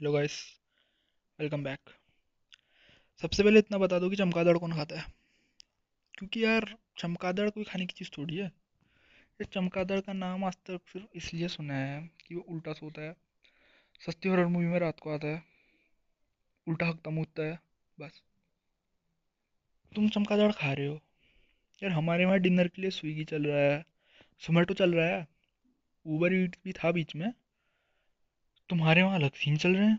Hello guys welcome back सबसे पहले इतना बता दो कि चमगादड़ कौन खाता है? क्योंकि यार चमगादड़ कोई खाने की चीज़ थोड़ी है। ये चमगादड़ का नाम आज तक सिर्फ़ इसलिए सुना है कि वो उल्टा सोता है। सस्ती हॉरर मूवी में रात को आता है। उल्टा हकता मुतता है, बस। तुम चमगादड़ खा रहे हो। यार, हमारे वहाँ डिनर के लिए स्विगी चल रहा है। जोमेटो चल रहा है। ऊबर ईट भी था बीच में। तुम्हारे वहाँ अलग सीन चल रहे हैं?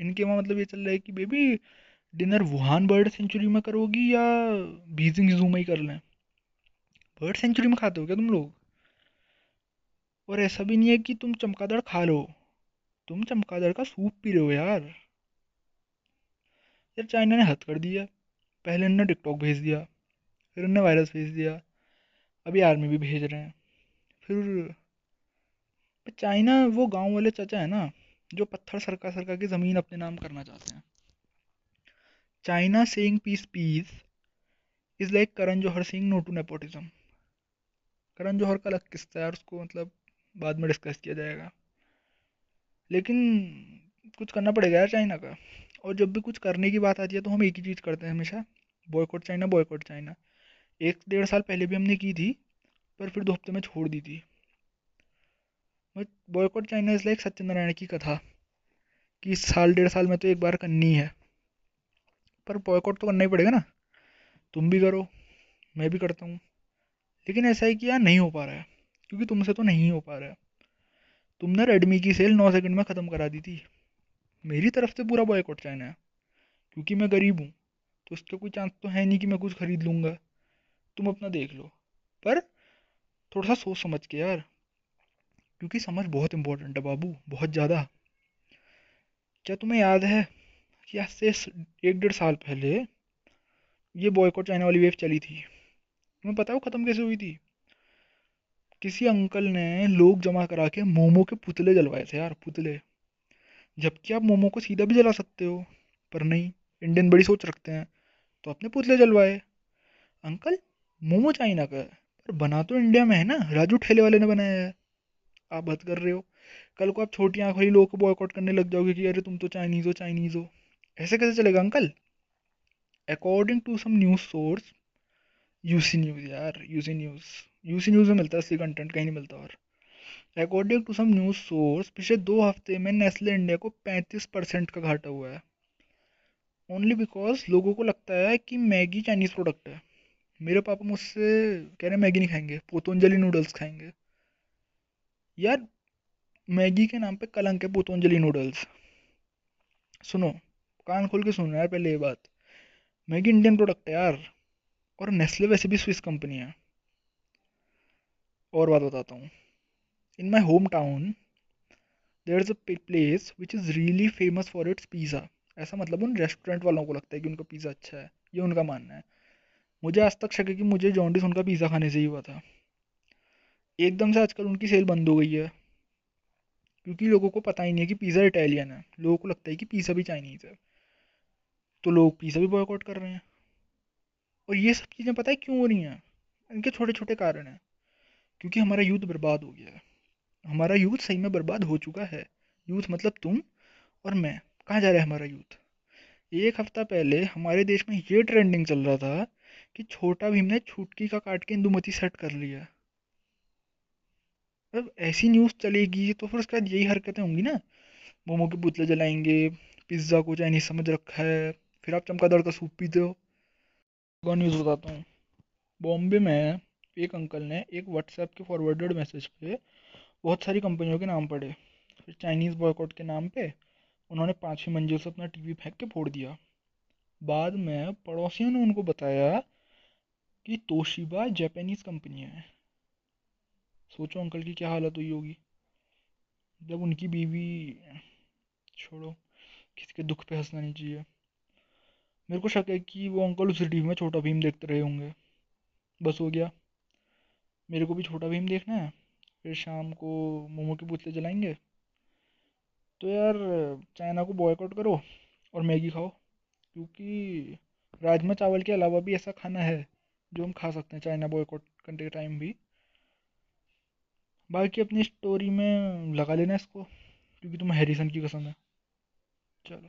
इनके वहाँ मतलब ये चल रहा है कि baby dinner Wuhan bird century में करोगी या बीजिंग जू में ही कर लें? बर्ड सेंचुरी में खाते हो क्या तुम लोग? और ऐसा भी नहीं है कि तुम चमकादड़ खा लो। तुम चमकादड़ का सूप पी रहे हो यार। यार चाइना ने हद कर दिया पहले इन्होंने टिकटॉक भेज दिया, फिर उन्होंने वायरस भेज दिया। अभी आर्मी भी भेज रहे हैं। फिर चाइना वो गाँव वाले चाचा है ना, जो पत्थर सरका सरका के ज़मीन अपने नाम करना चाहते हैं। China saying peace peace is like Karan Johar saying no to nepotism Karan Johar का अलग किस्सा है उसको मतलब बाद में डिस्कस किया जाएगा। लेकिन कुछ करना पड़ेगा यार चाइना का। और जब भी कुछ करने की बात आती है तो हम एक ही चीज़ करते हैं हमेशा बॉयकॉट चाइना बॉयकॉट चाइना। एक डेढ़ साल पहले भी हमने की थी, पर फिर दो हफ़्ते में छोड़ दी थी। Boycott China is like Satyanarayan की कथा कि साल, डेढ़ साल में तो एक बार करनी है। पर बॉयकॉट तो करना ही पड़ेगा ना। तुम भी करो, मैं भी करता हूँ। लेकिन ऐसा है कि यार नहीं हो पा रहा है, क्योंकि तुमसे तो नहीं हो पा रहा है। तुमने रेडमी की सेल नौ सेकंड में ख़त्म करा दी थी। मेरी तरफ़ से पूरा बॉयकॉट चाइना है, क्योंकि मैं गरीब हूँ तो उसका कोई चांस तो है नहीं कि मैं कुछ खरीद लूँगा। तुम अपना देख लो। पर थोड़ा सा सोच समझ के यार क्योंकि समझ बहुत इंपॉर्टेंट है बाबू, बहुत ज़्यादा। क्या तुम्हें याद है कि आज से एक डेढ़ साल पहले ये बॉयकॉट चाइना वाली वेव चली थी? तुम्हें पता है वो ख़त्म कैसे हुई थी? किसी अंकल ने लोग जमा करा के मोमो के पुतले जलवाए थे यार, पुतले। जबकि आप मोमो को सीधा भी जला सकते हो, पर नहीं इंडियन बड़ी सोच रखते हैं तो अपने पुतले जलवाए। अंकल मोमो चाइना का है, पर बना तो इंडिया में है ना, राजू ठेले वाले ने बनाया है। आप बात कर रहे हो। कल को आप छोटी आँख वाली लोगों को बॉयकॉट करने लग जाओगे कि अरे तुम तो चाइनीज़ हो चाइनीज़ हो। ऐसे कैसे चलेगा uncle? According to some news source UC news यार यूसी न्यूज़ यूसी न्यूज़ में मिलता है असली कंटेंट कहीं नहीं मिलता और। According to some news source पिछले दो हफ़्ते में नेस्ले इंडिया को 35 परसेंट का घाटा हुआ है। ओनली बिकॉज़ लोगों को लगता है कि मैगी चाइनीज़ प्रोडक्ट है। मेरे पापा मुझसे कह रहे हैं मैगी नहीं खाएँगे, पोतंजलि नूडल्स खाएँगे। यार, मैगी के नाम पे कलंक है पोतंजलि नूडल्स सुनो, कान खोल के सुनो यार पहले ये बात। मैगी इंडियन प्रोडक्ट है यार, और नेस्ले वैसे भी स्विस कंपनी है। और बात बताता हूँ। In my home town there is a place which is really famous for its pizza ऐसा मतलब उन रेस्टोरेंट वालों को लगता है कि उनका पिज़्ज़ा अच्छा है। ये उनका मानना है। मुझे आज तक शक है कि मुझे जॉन्डिस उनका पिज़्ज़ा खाने से ही हुआ था। एकदम से आजकल उनकी सेल बंद हो गई है। क्योंकि लोगों को पता ही नहीं है कि पिज़्ज़ा इटालियन है। लोगों को लगता है कि पिज़्ज़ा भी चाइनीज़ है। तो लोग पिज़्ज़ा भी बॉयकॉट कर रहे हैं। और ये सब चीज़ें पता है क्यों हो रही हैं? इनके छोटे छोटे कारण हैं। क्योंकि हमारा यूथ बर्बाद हो गया है। हमारा यूथ सही में बर्बाद हो चुका है। यूथ मतलब तुम और मैं। कहाँ जा रहा है हमारा यूथ एक हफ़्ता पहले हमारे देश में ये ट्रेंडिंग चल रहा था कि छोटा भीम ने छुटकी का काट के इंदुमती सेट कर लिया। अब ऐसी न्यूज़ चलेगी तो फिर उसके बाद यही हरकतें होंगी ना। मोमो के पुतले जलाएँगे पिज़्ज़ा को चाइनीज़ समझ रखा है, फिर आप चमकादड़ का सूप पीते हो। न्यूज़ बताता हूँ। बॉम्बे में एक अंकल ने एक व्हाट्सएप के फॉरवर्डेड मैसेज पे बहुत सारी कंपनियों के नाम पढ़े। फिर चाइनीज़ बॉयकॉट के नाम पे उन्होंने पाँचवीं मंजिल से अपना टीवी फेंक के फोड़ दिया। बाद में पड़ोसियों ने उनको बताया कि तोशिबा जापानीज़ कंपनी है। सोचो अंकल की क्या हालत हुई होगी। जब उनकी बीवी, छोड़ो, किसी के दुख पे हंसना नहीं चाहिए। मेरे को शक है कि वो अंकल उस टीवी में छोटा भीम देखते रहे होंगे। बस हो गया। मेरे को भी छोटा भीम देखना है, फिर शाम को मोमो के पुतले जलाएँगे। तो यार, चाइना को बॉयकआउट करो और मैगी खाओ, क्योंकि राजमा चावल के अलावा भी ऐसा खाना है जो हम खा सकते हैं चाइना बॉयकआउट करने के टाइम भी। बाकी अपनी स्टोरी में लगा लेना इसको क्योंकि तुम्हें हैरिसन की पसंद है। चलो